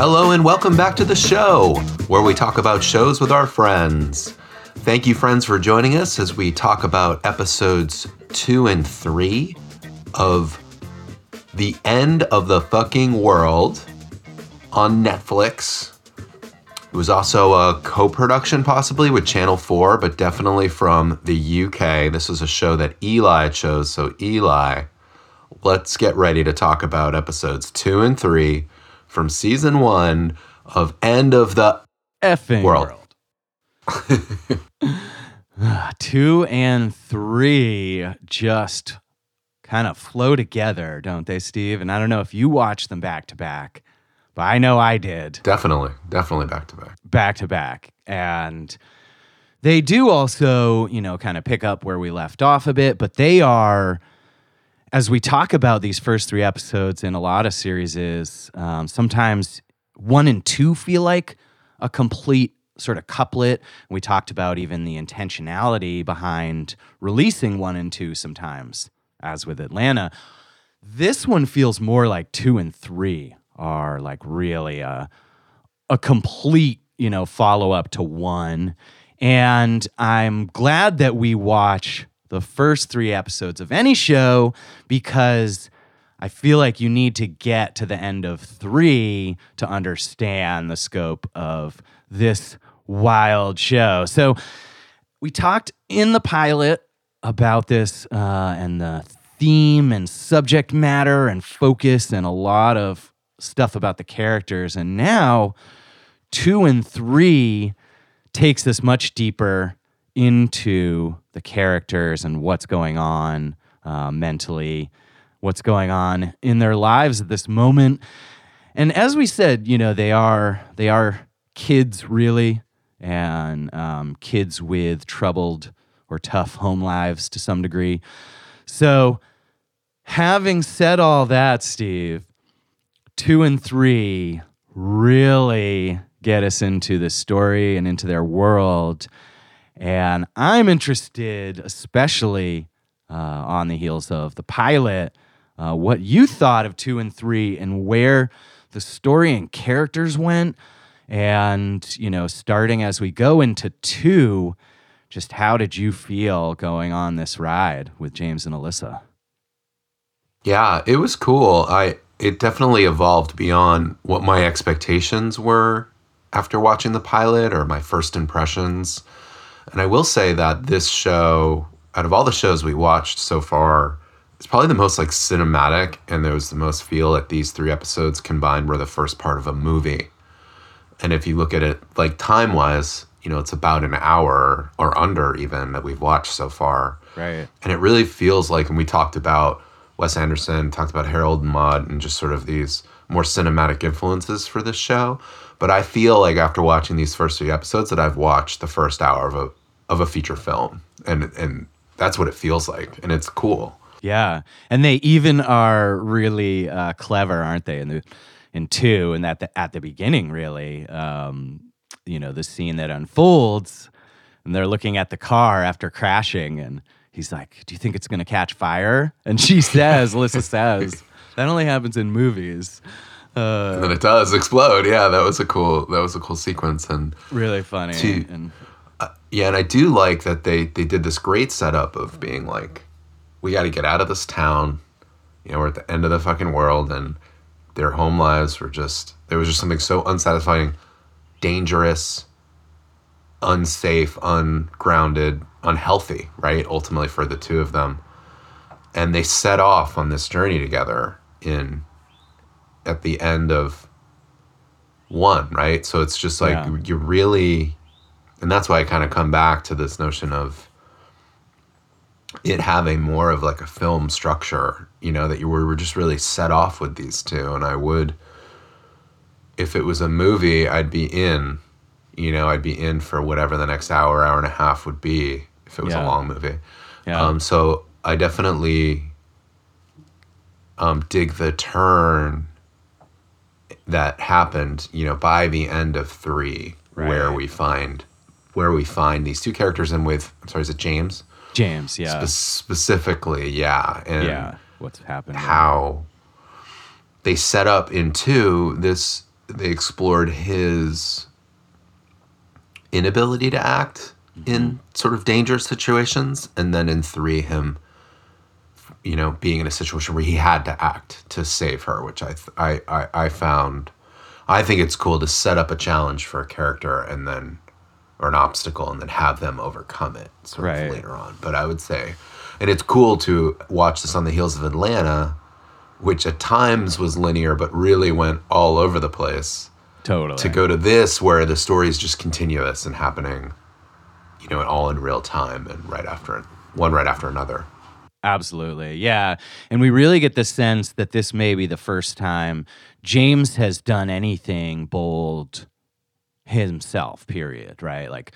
Hello and welcome back to the show, where we talk about shows with our friends. Thank you, friends, for joining us as we talk about episodes two and three of The End of the Fucking World on Netflix. It was also a co production, possibly with Channel 4, but definitely from the UK. This was a show that Eli chose. So, Eli, let's get ready to talk about episodes two and three from season one of End of the effing World. world. Two and three just kind of flow together, don't they, Steve? And I don't know if you watch them back to back, but I know I did Definitely, definitely back to back. back to back. And they do also, you know, kind of pick up where we left off a bit, but they are, as we talk about these first three episodes in a lot of series, is um, sometimes one and two feel like a complete sort of couplet. We talked about even the intentionality behind releasing one and two sometimes, as with Atlanta. This one feels more like two and three are like really a a complete, you know, follow up to one. And I'm glad that we watch the first three episodes of any show because I feel like you need to get to the end of three to understand the scope of this wild show. So we talked in the pilot about this uh, and the theme and subject matter and focus and a lot of stuff about the characters. And now two and three takes this much deeper into the characters and what's going on uh, mentally, what's going on in their lives at this moment. And as we said, you know, they are they are kids really, and um, kids with troubled or tough home lives to some degree. So, having said all that, Steve, two and three really get us into the story and into their world. And I'm interested, especially uh, on the heels of the pilot, uh, what you thought of two and three and where the story and characters went. And, you know, starting as we go into two, just how did you feel going on this ride with James and Alyssa? Yeah, it was cool. I it definitely evolved beyond what my expectations were after watching the pilot or my first impressions. And I will say that this show, out of all the shows we watched so far, it's probably the most like cinematic and there was the most feel that these three episodes combined were the first part of a movie. And if you look at it like time wise, you know, it's about an hour or under even that we've watched so far. Right. And it really feels like, and we talked about Wes Anderson, talked about Harold and Maude, and just sort of these more cinematic influences for this show. But I feel like after watching these first three episodes that I've watched the first hour of a of a feature film, and and that's what it feels like, and it's cool. Yeah, and they even are really uh, clever, aren't they? In the in two, and at the at the beginning, really, um, you know, the scene that unfolds, and they're looking at the car after crashing, and he's like, "Do you think it's gonna catch fire?" And she says, "Alyssa says that only happens in movies." Uh, And then it does explode. Yeah, that was a cool that was a cool sequence, and really funny. And Uh, yeah, and I do like that they they did this great setup of being like, we got to get out of this town. You know, we're at the end of the fucking world, and their home lives were just there was just something so unsatisfying, dangerous, unsafe, ungrounded, unhealthy, right? Ultimately for the two of them. And they set off on this journey together in at the end of one, right? So it's just like Yeah. you really and that's why I kind of come back to this notion of it having more of like a film structure, you know, that you were, were just really set off with these two. And I would, if it was a movie, I'd be in, you know, I'd be in for whatever the next hour, hour and a half would be if it was Yeah. a long movie. yeah, Um, so I definitely um, dig the turn that happened, you know, by the end of three, where we find where we find these two characters, and with I'm sorry, is it James? James. Yeah, Spe- specifically, yeah, and yeah. What's happening? how they set up into this they explored his inability to act in mm-hmm. sort of dangerous situations, and then in three, him, you know, being in a situation where he had to act to save her, which I th- I, I I found. I think it's cool to set up a challenge for a character and then, or an obstacle, and then have them overcome it sort Right. of later on. But I would say, and it's cool to watch this on the heels of Atlanta, which at times was linear, but really went all over the place Totally. to go to this where the story is just continuous and happening you know all in real time and right after one right after another Absolutely. Yeah. And we really get the sense that this may be the first time James has done anything bold himself, period. Right. Like,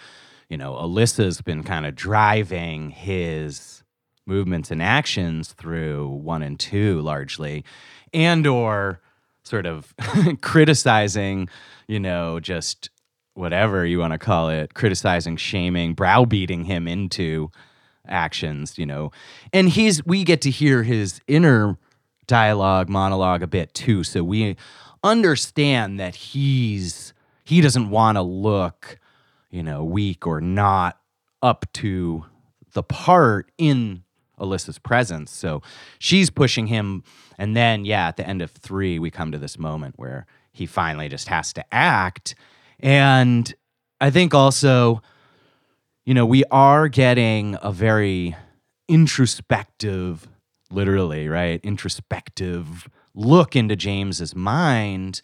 you know, Alyssa's been kind of driving his movements and actions through one and two largely, and or sort of criticizing, you know, just whatever you want to call it, criticizing, shaming, browbeating him into actions, you know. And he's we get to hear his inner dialogue, monologue a bit too. So we understand that he's he doesn't want to look, you know, weak or not up to the part in Alyssa's presence. So she's pushing him. And then, yeah, at the end of three, we come to this moment where he finally just has to act. And I think also, you know, we are getting a very introspective, literally, right? Introspective look into James's mind.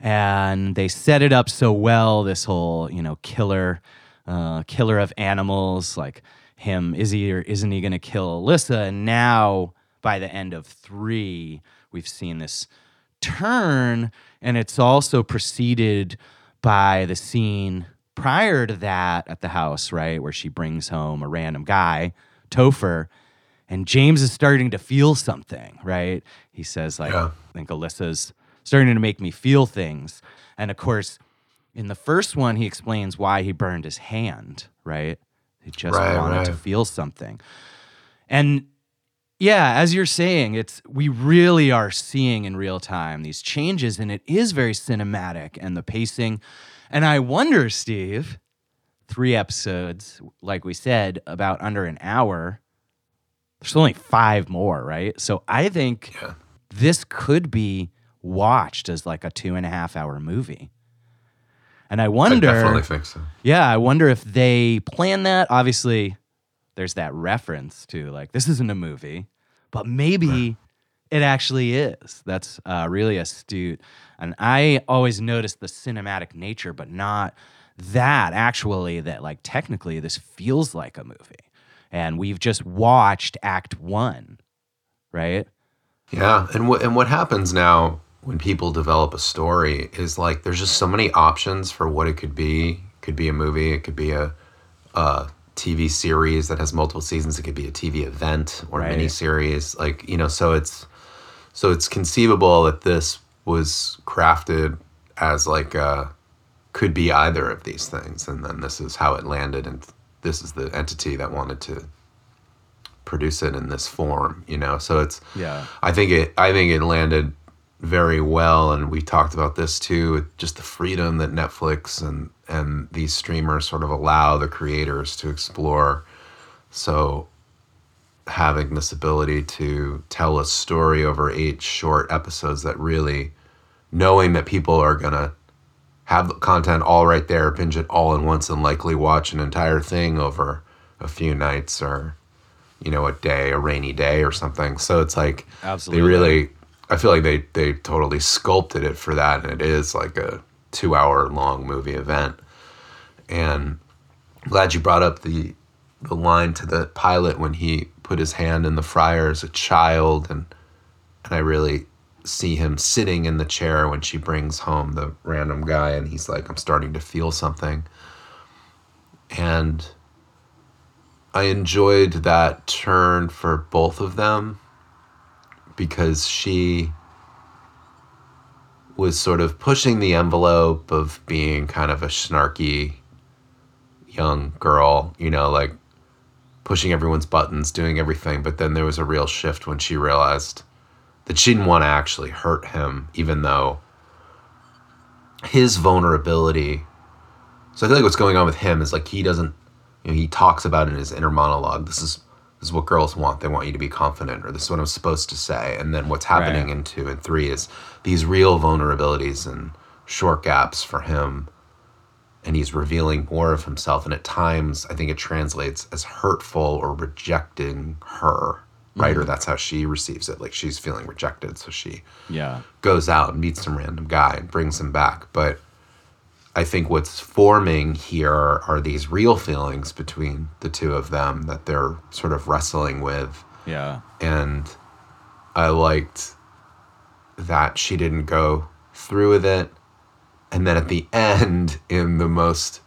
And they set it up so well, this whole, you know, killer, uh, killer of animals, like him, is he or isn't he going to kill Alyssa? And now, by the end of three, we've seen this turn, and it's also preceded by the scene prior to that at the house, right, where she brings home a random guy, Topher, and James is starting to feel something, right? He says, like, Yeah. I think Alyssa's starting to make me feel things. And of course, in the first one, he explains why he burned his hand, right? He just Right, wanted to feel something. And yeah, as you're saying, it's we really are seeing in real time these changes, and it is very cinematic and the pacing. And I wonder, Steve, three episodes, like we said, about under an hour. There's only five more, right? So I think Yeah. this could be watched as like a two and a half hour movie. And I i wonder, definitely think so yeah, I wonder if they plan that. Obviously, there's that reference to like this isn't a movie, but maybe it actually is. That's uh, really astute. And I always noticed the cinematic nature, but not that actually. That like technically, this feels like a movie, and we've just watched Act One, right? yeah and what and what happens now when people develop a story is like there's just so many options for what it could be It could be a movie it could be a, a tv series that has multiple seasons it could be a tv event or Right. mini series like you know so it's so it's conceivable that this was crafted as like uh could be either of these things and then this is how it landed and this is the entity that wanted to produce it in this form you know so it's Yeah. i think it i think it landed very well and we talked about this too just the freedom that netflix and and these streamers sort of allow the creators to explore so having this ability to tell a story over eight short episodes that really knowing that people are going to have the content all right there binge it all in once and likely watch an entire thing over a few nights or you know a day a rainy day or something so it's like Absolutely. they really i feel like they they totally sculpted it for that and it is like a two hour long movie event. And I'm glad you brought up the the line to the pilot when he put his hand in the fryer as a child and and I really see him sitting in the chair when she brings home the random guy and he's like I'm starting to feel something. And I enjoyed that turn for both of them because she was sort of pushing the envelope of being kind of a snarky young girl, you know, like pushing everyone's buttons, doing everything. But then there was a real shift when she realized that she didn't want to actually hurt him, even though his vulnerability. So I feel like what's going on with him is like he doesn't, you know, he talks about in his inner monologue. This is this is what girls want. They want you to be confident, or this is what I'm supposed to say. And then what's happening Right. in two and three is these real vulnerabilities and short gaps for him. And he's revealing more of himself. And at times, I think it translates as hurtful or rejecting her, right? Or mm. that's how she receives it. Like she's feeling rejected. So she Yeah. goes out and meets some random guy and brings him back. But I think what's forming here are these real feelings between the two of them that they're sort of wrestling with. Yeah. And I liked that she didn't go through with it. And then at the end, in the most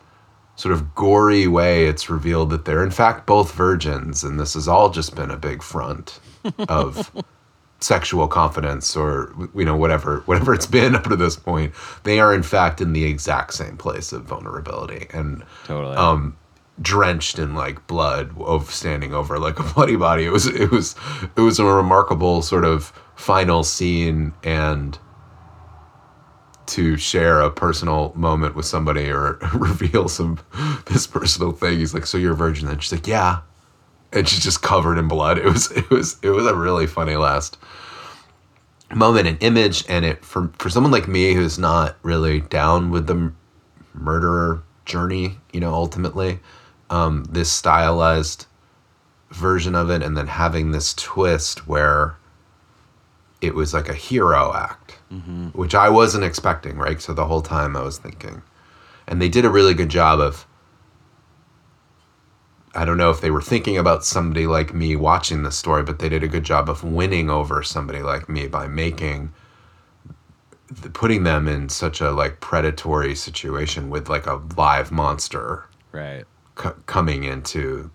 sort of gory way, it's revealed that they're in fact both virgins. And this has all just been a big front of sexual confidence or you know whatever whatever it's been up to this point they are in fact in the exact same place of vulnerability and Totally. um drenched in like blood of standing over like a bloody body. It was it was it was a remarkable sort of final scene and to share a personal moment with somebody or reveal some this personal thing. He's like so you're a virgin? And she's like yeah and she's just covered in blood. It was it was it was a really funny last moment and image, and it for for someone like me who's not really down with the m- murderer journey, you know, ultimately, um, this stylized version of it, and then having this twist where it was like a hero act, which I wasn't expecting, right? So the whole time I was thinking, and they did a really good job of I don't know if they were thinking about somebody like me watching this story, but they did a good job of winning over somebody like me by making putting them in such a like predatory situation with like a live monster right. c- coming into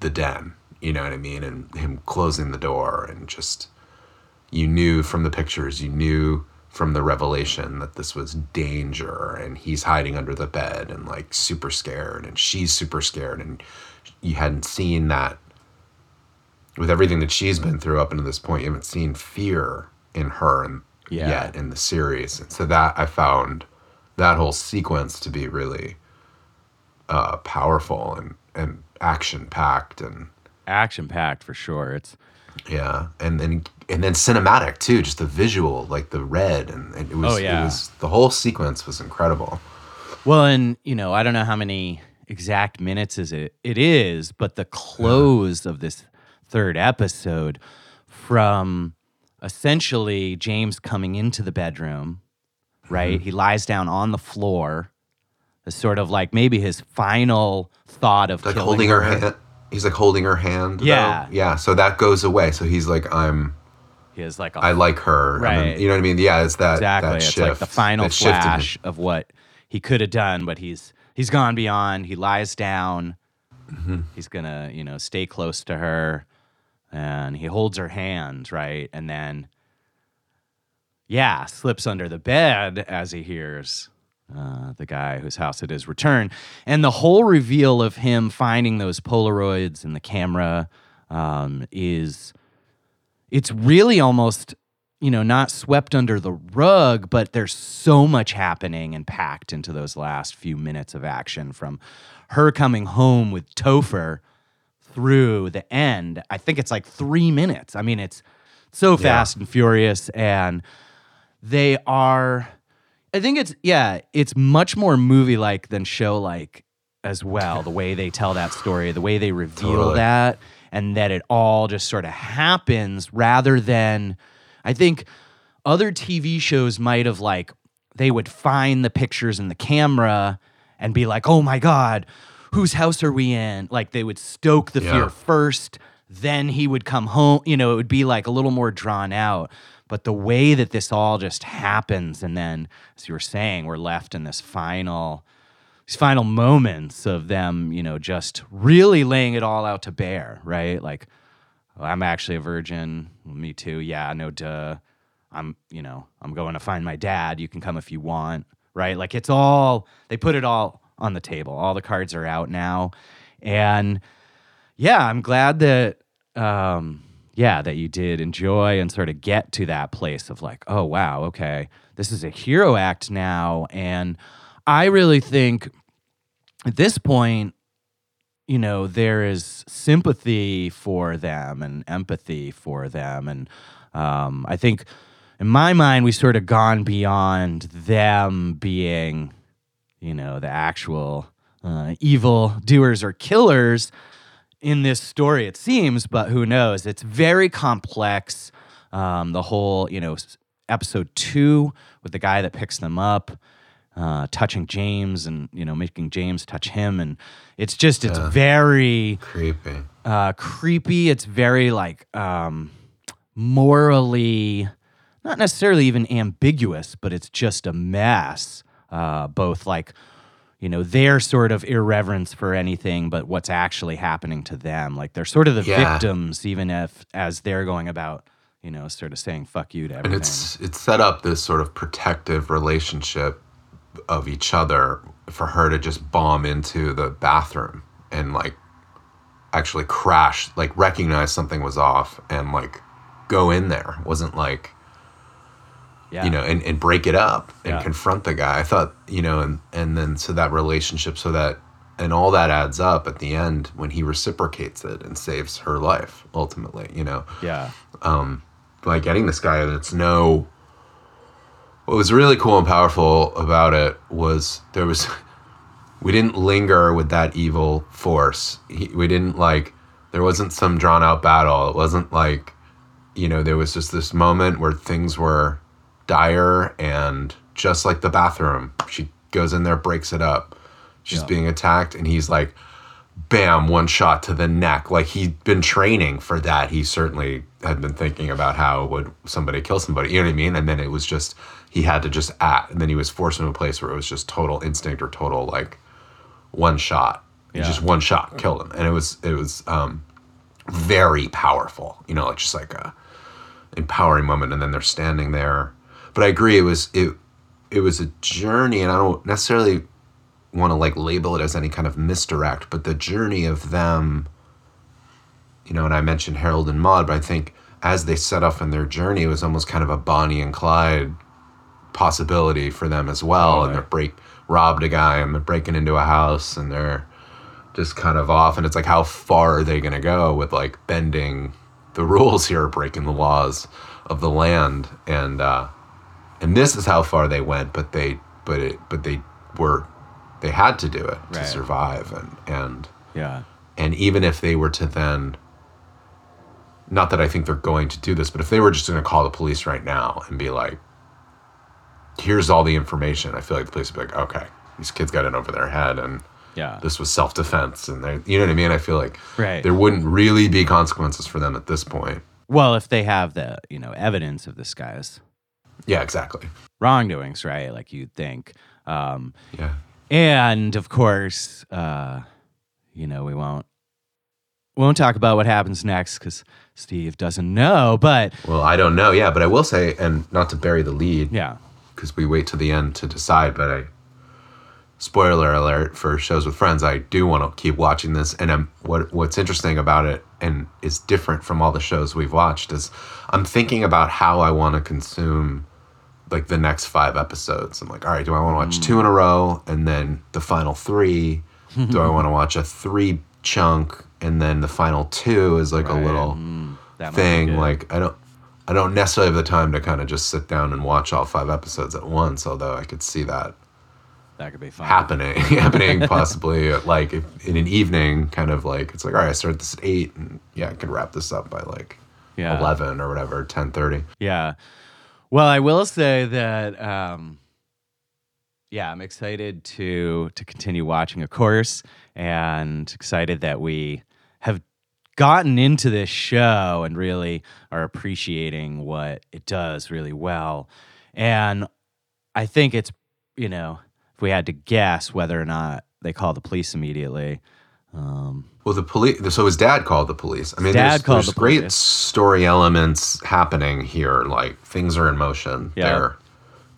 the den. You know what I mean? And him closing the door and just you knew from the pictures, you knew from the revelation that this was danger and he's hiding under the bed and like super scared and she's super scared and you hadn't seen that with everything that she's been through up until this point you haven't seen fear in her and Yeah. yet in the series and so that i found that whole sequence to be really uh, powerful and and action packed and Action packed for sure. It's yeah and then and then cinematic too just the visual like the red and, and it was Oh, yeah. it was the whole sequence was incredible well, and you know, I don't know how many exact minutes is it it is, but the close of this third episode from essentially James coming into the bedroom, right? Mm-hmm. He lies down on the floor. As sort of like maybe his final thought of like holding her hand he's like holding her hand though. Yeah. yeah so that goes away so he's like i'm He has like a i like her Right. you know what i mean yeah it's that exactly. that it's shift like the final that shifted him. flash of what he could have done, but he's he's gone beyond. He lies down. Mm-hmm. He's gonna, you know, stay close to her, and he holds her hand, right, and then, yeah, slips under the bed as he hears uh, the guy whose house it is return, and the whole reveal of him finding those Polaroids in the camera um, is it's really almost you know not swept under the rug but there's so much happening and packed into those last few minutes of action from her coming home with Topher through the end. I think it's like 3 minutes. I mean it's so fast and furious and they are i think it's yeah it's much more movie like than show like as well the way they tell that story the way they reveal Totally. that and that it all just sort of happens rather than i think other tv shows might have like they would find the pictures in the camera and be like oh my god whose house are we in? Like they would stoke the Yeah. fear first then he would come home you know it would be like a little more drawn out. But the way that this all just happens and then as you were saying we're left in this final these final moments of them you know just really laying it all out to bear right? Like "Oh, i'm actually a virgin. Me too. Yeah no duh. I'm you know i'm going to find my dad. You can come if you want right? Like it's all they put it all on the table. All the cards are out now. And yeah i'm glad that um yeah, that you did enjoy and sort of get to that place of like, oh wow, okay, this is a hero act now, and I really think at this point, you know, there is sympathy for them and empathy for them, and um, I think in my mind we sort of gone beyond them being, you know, the actual uh, evil doers or killers in this story, it seems, but who knows? It's very complex. Um, the whole, you know, episode two with the guy that picks them up, uh, touching James and, you know, making James touch him. And it's just, it's very Creepy. uh, creepy. It's very like um, morally, not necessarily even ambiguous, but it's just a mess. Uh, both like, you know, their sort of irreverence for anything, but what's actually happening to them. Like they're sort of the Yeah. victims, even if as they're going about, you know, sort of saying "fuck you" to everything. And it's it's set up this sort of protective relationship of each other for her to just bomb into the bathroom and like actually crash, like recognize something was off and like go in there. It wasn't like yeah, you know, and, and break it up and Yeah. confront the guy. I thought, you know, and and then so that relationship, so that and all that adds up at the end when he reciprocates it and saves her life ultimately, you know yeah, Um by getting this guy that's no what was really cool and powerful about it was there was we didn't linger with that evil force. He, we didn't like there wasn't some drawn out battle. It wasn't like you know there was just this moment where things were dire and just like the bathroom she goes in there breaks it up. She's Yeah. being attacked and he's like bam, one shot to the neck. Like he'd been training for that. He certainly had been thinking about how would somebody kill somebody. You know what I mean? And then it was just he had to just act, and then he was forced into a place where it was just total instinct or total like one shot. Yeah. Just one shot killed him, and it was it was um, very powerful. You know, like just like a empowering moment. And then they're standing there. But I agree, it was it it was a journey, and I don't necessarily want to like label it as any kind of misdirect, but the journey of them, you know, and I mentioned Harold and Maude, but I think as they set off on their journey, it was almost kind of a Bonnie and Clyde possibility for them as well. And they're break robbed a guy and they're breaking into a house and they're just kind of off. And it's like, how far are they going to go with like bending the rules here, breaking the laws of the land? And, uh, and this is how far they went, but they, but it, but they were, they had to do it to Right. survive. And, and, yeah, and even if they were to then, not that I think they're going to do this, but if they were just going to call the police right now and be like, here's all the information, I feel like the police would be like, okay, these kids got in over their head and yeah. this was self defense. And they, you know what I mean? I feel like Right. there wouldn't really be consequences for them at this point. Well, if they have the you know evidence of this guy's Yeah, exactly. wrongdoings, right? Like you'd think. Um, Yeah. And of course, uh, you know, we won't won't talk about what happens next because Steve doesn't know. But Well, I don't know. Yeah, but I will say, and not to bury the lead, yeah, because we wait to the end to decide. But I, spoiler alert for shows with friends, I do want to keep watching this. And I'm, what what's interesting about it and is different from all the shows we've watched is I'm thinking about how I want to consume like the next five episodes. I'm like, all right, do I want to watch two in a row and then the final three? do I want to watch a three chunk and then the final two is like a little Mm, that might be thing like i don't i don't necessarily have the time to kind of just sit down and watch all five episodes at once although i could see that that could be fun. happening happening possibly like if, in an evening kind of like it's like all right i started this at eight and yeah i could wrap this up by like Yeah. 11 or whatever 10.30 Yeah. Well, I will say that um yeah, I'm excited to to continue watching of course and excited that we have gotten into this show and really are appreciating what it does really well. And I think it's, you know, if we had to guess whether or not they call the police immediately, um, well the police so his dad called the police i mean Dad there's, called there's the great police. story elements happening here like things are in motion Yeah. They're-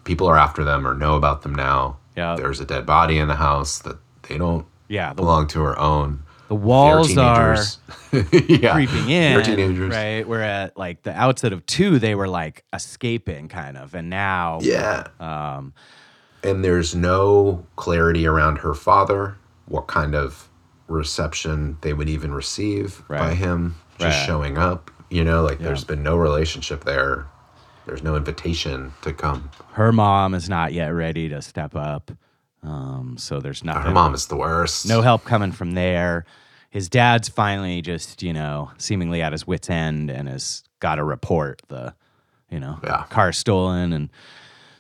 people are after them or know about them now Yeah. there's a dead body in the house that they don't yeah, the, belong to or own. the walls are yeah, creeping in, They're teenagers. right? We're at like the outset of two, they were like escaping, kind of, and now, Yeah. um, and there's no clarity around her father, what kind of reception they would even receive by him just Right. showing up. You know, like there's been no relationship there. There's no invitation to come. her mom is not yet ready to step up, um, so there's nothing. Her mom is the worst. no help coming from there. His dad's finally just, you know, seemingly at his wits' end and has got to report the, you know, Yeah. car stolen. And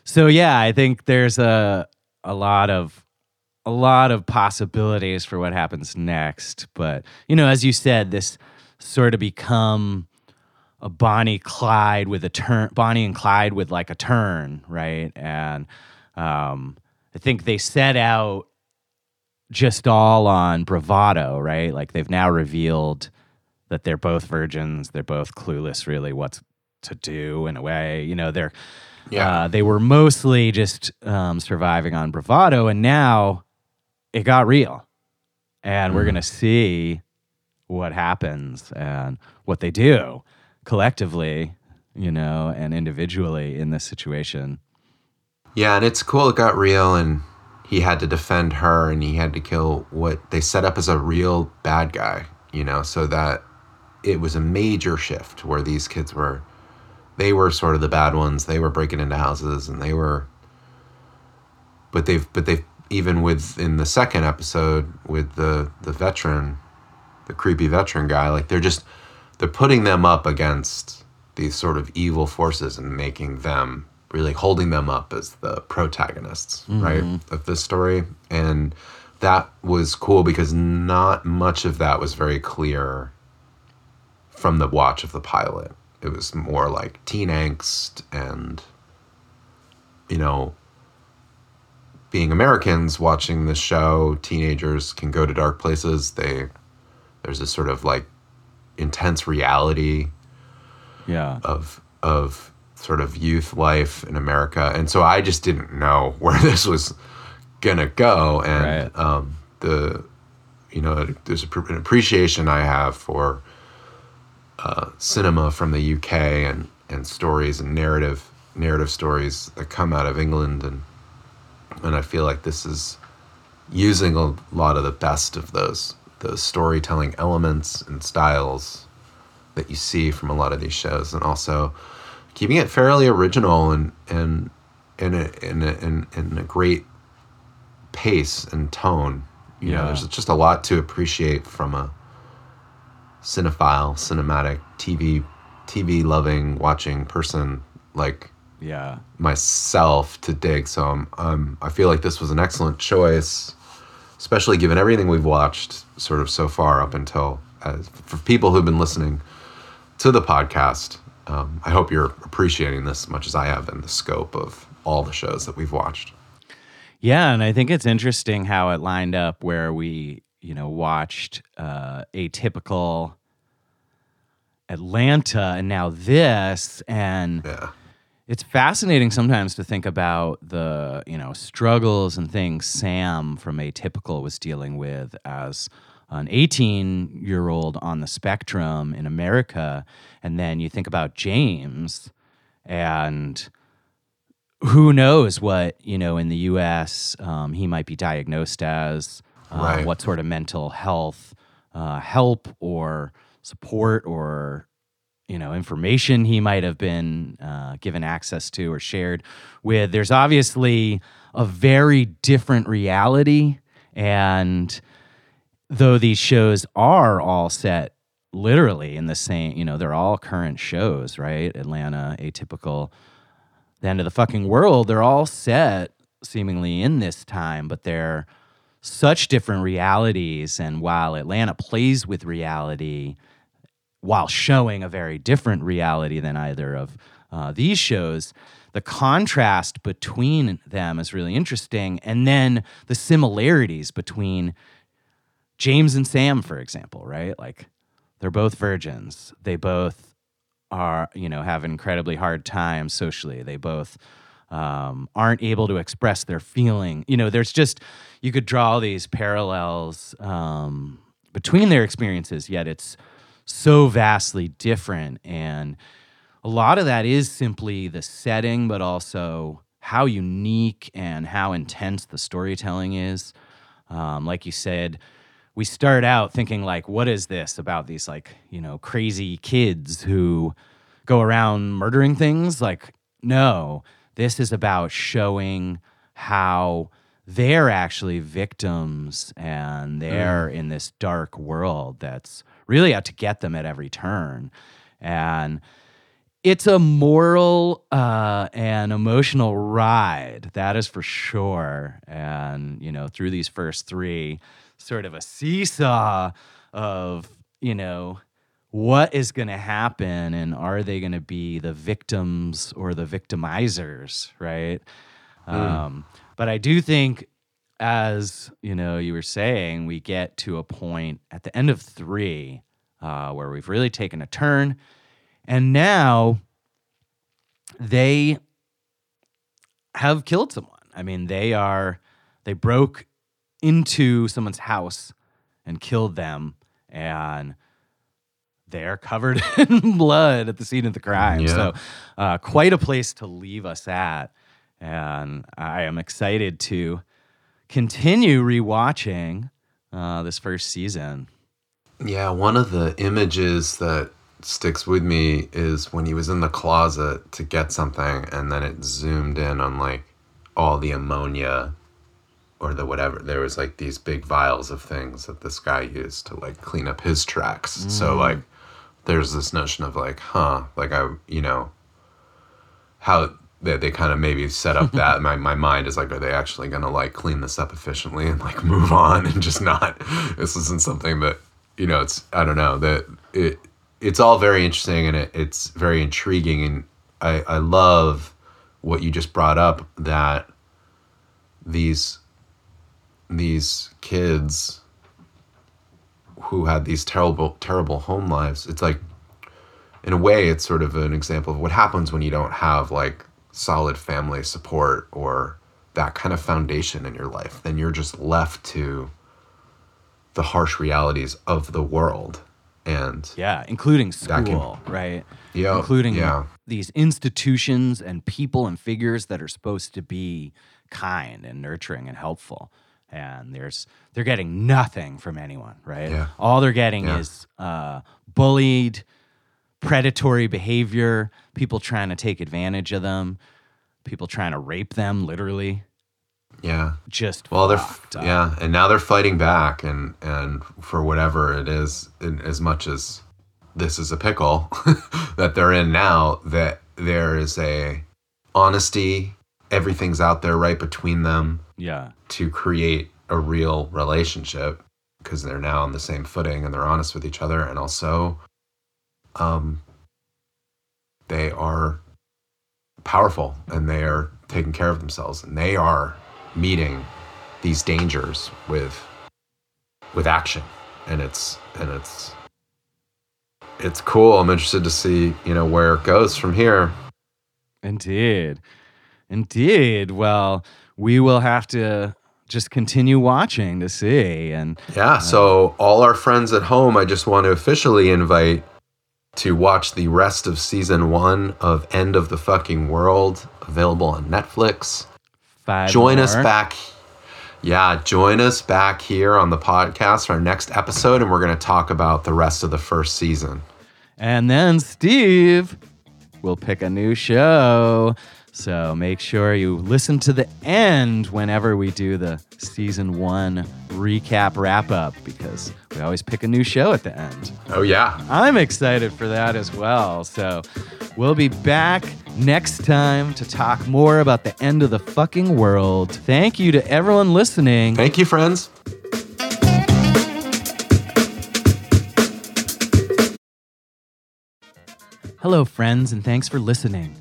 so, yeah, I think there's a a lot of a lot of possibilities for what happens next. But you know, as you said, this sort of become a Bonnie Clyde with a turn, Bonnie and Clyde with like a turn, right? And um, I think they set out just all on bravado, right? Like they've now revealed that they're both virgins. They're both clueless, really, what to do in a way. You know, they're Yeah. uh, they were mostly just um, surviving on bravado, and now it got real, and we're gonna mm. see what happens and what they do collectively, you know, and individually in this situation. Yeah, and it's cool. It got real, and he had to defend her, and he had to kill what they set up as a real bad guy. You know, so that it was a major shift where these kids were, they were sort of the bad ones. They were breaking into houses, and they were. But they've, but they've even with in the second episode with the the veteran, the creepy veteran guy, like they're just they're putting them up against these sort of evil forces and making them really holding them up as the protagonists, mm-hmm. right, of this story. And that was cool because not much of that was very clear from the watch of the pilot. It was more like teen angst and, you know, being Americans watching this show, teenagers can go to dark places. They, there's this sort of like intense reality Yeah. of of sort of youth life in America, and so I just didn't know where this was gonna go, and Right. um, the you know there's a, an appreciation I have for uh, cinema from the UK and and stories and narrative narrative stories that come out of England, and and I feel like this is using a lot of the best of those those storytelling elements and styles that you see from a lot of these shows, and also keeping it fairly original and and in a in a, in, in a great pace and tone. You know, Yeah. there's just a lot to appreciate from a cinephile, cinematic TV TV loving watching person like Yeah. myself to dig. So I'm, um, I feel like this was an excellent choice, especially given everything we've watched sort of so far up until as for people who've been listening to the podcast. Um, I hope you're appreciating this as much as I have in the scope of all the shows that we've watched. Yeah, and I think it's interesting how it lined up where we, you know, watched uh, Atypical Atlanta and now this and Yeah. It's fascinating sometimes to think about the you know struggles and things Sam from Atypical was dealing with as an 18 year old on the spectrum in America, and then you think about James, and who knows what you know in the U.S. Um, he might be diagnosed as, um, Right. what sort of mental health uh, help or support or you know information he might have been uh, given access to or shared with. There's obviously a very different reality and though these shows are all set literally in the same you know they're all current shows right? Atlanta atypical the end of the fucking world they're all set seemingly in this time but they're such different realities. And while atlanta plays with reality while showing a very different reality than either of uh, these shows. The contrast between them is really interesting. And then the similarities between James and Sam, for example, right? Like they're both virgins. They both are, you know, have incredibly hard times socially. They both um, aren't able to express their feeling. You know, there's just, you could draw these parallels um, between their experiences, yet it's so vastly different. And a lot of that is simply the setting, but also how unique and how intense the storytelling is. Um, like you said, we start out thinking like, what is this about these like you know crazy kids who go around murdering things? Like, no, this is about showing how they're actually victims and they're in this dark world that's really out to get them at every turn. And it's a moral uh, and emotional ride, that is for sure. And, you know, through these first three, sort of a seesaw of, you know, what is going to happen and are they going to be the victims or the victimizers, right? Um, but I do think, as you know, you were saying, we get to a point at the end of three uh, where we've really taken a turn, and now they have killed someone. I mean, they are they broke into someone's house and killed them, and they're covered in blood at the scene of the crime. Yeah. So, uh, quite a place to leave us at. And I am excited to continue rewatching uh, this first season. Yeah, one of the images that sticks with me is when he was in the closet to get something and then it zoomed in on like all the ammonia or the whatever. There was like these big vials of things that this guy used to like clean up his tracks. So like there's this notion of like, huh, like I, you know, how they, they kind of maybe set up that my, my mind is like, are they actually going to like clean this up efficiently and like move on and just not, this isn't something that, you know, it's, I don't know that it, it's all very interesting and it, it's very intriguing. And I, I love what you just brought up that these, these kids who had these terrible, terrible home lives, it's like, in a way, it's sort of an example of what happens when you don't have like solid family support or that kind of foundation in your life. Then you're just left to the harsh realities of the world. And Yeah, including That can- school, right? Yeah, including yeah. these institutions and people and figures that are supposed to be kind and nurturing and helpful. And there's they're getting nothing from anyone, right? Yeah. All they're getting Yeah. is uh, bullied, predatory behavior, people trying to take advantage of them, people trying to rape them, literally. yeah, Just well, they're up. yeah, and now they're fighting back, and and for whatever it is, in, as much as this is a pickle that they're in now, that there is a honesty, everything's out there right between them. yeah, to create a real relationship because they're now on the same footing and they're honest with each other and also um they are powerful and they are taking care of themselves and they are meeting these dangers with with action and it's and it's it's cool i'm interested to see you know where it goes from here Indeed. Indeed. Well, we will have to just continue watching to see. And Yeah, so all our friends at home, I just want to officially invite to watch the rest of season one of End of the Fucking World, available on Netflix. five Join us back. Yeah, join us back here on the podcast for our next episode, and we're going to talk about the rest of the first season. And then Steve will pick a new show. So make sure you listen to the end whenever we do the season one recap wrap up because we always pick a new show at the end. Oh, yeah. I'm excited for that as well. So we'll be back next time to talk more about the end of the fucking world. Thank you to everyone listening. Thank you, friends. Hello, friends, and thanks for listening.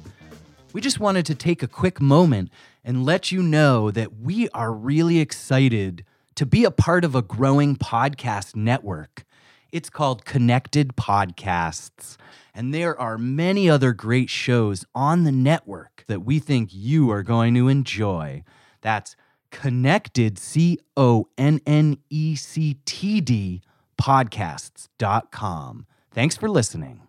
We just wanted to take a quick moment and let you know that we are really excited to be a part of a growing podcast network. It's called Connected Podcasts, and there are many other great shows on the network that we think you are going to enjoy. That's Connected, C O N N E C T D podcasts.com. Thanks for listening.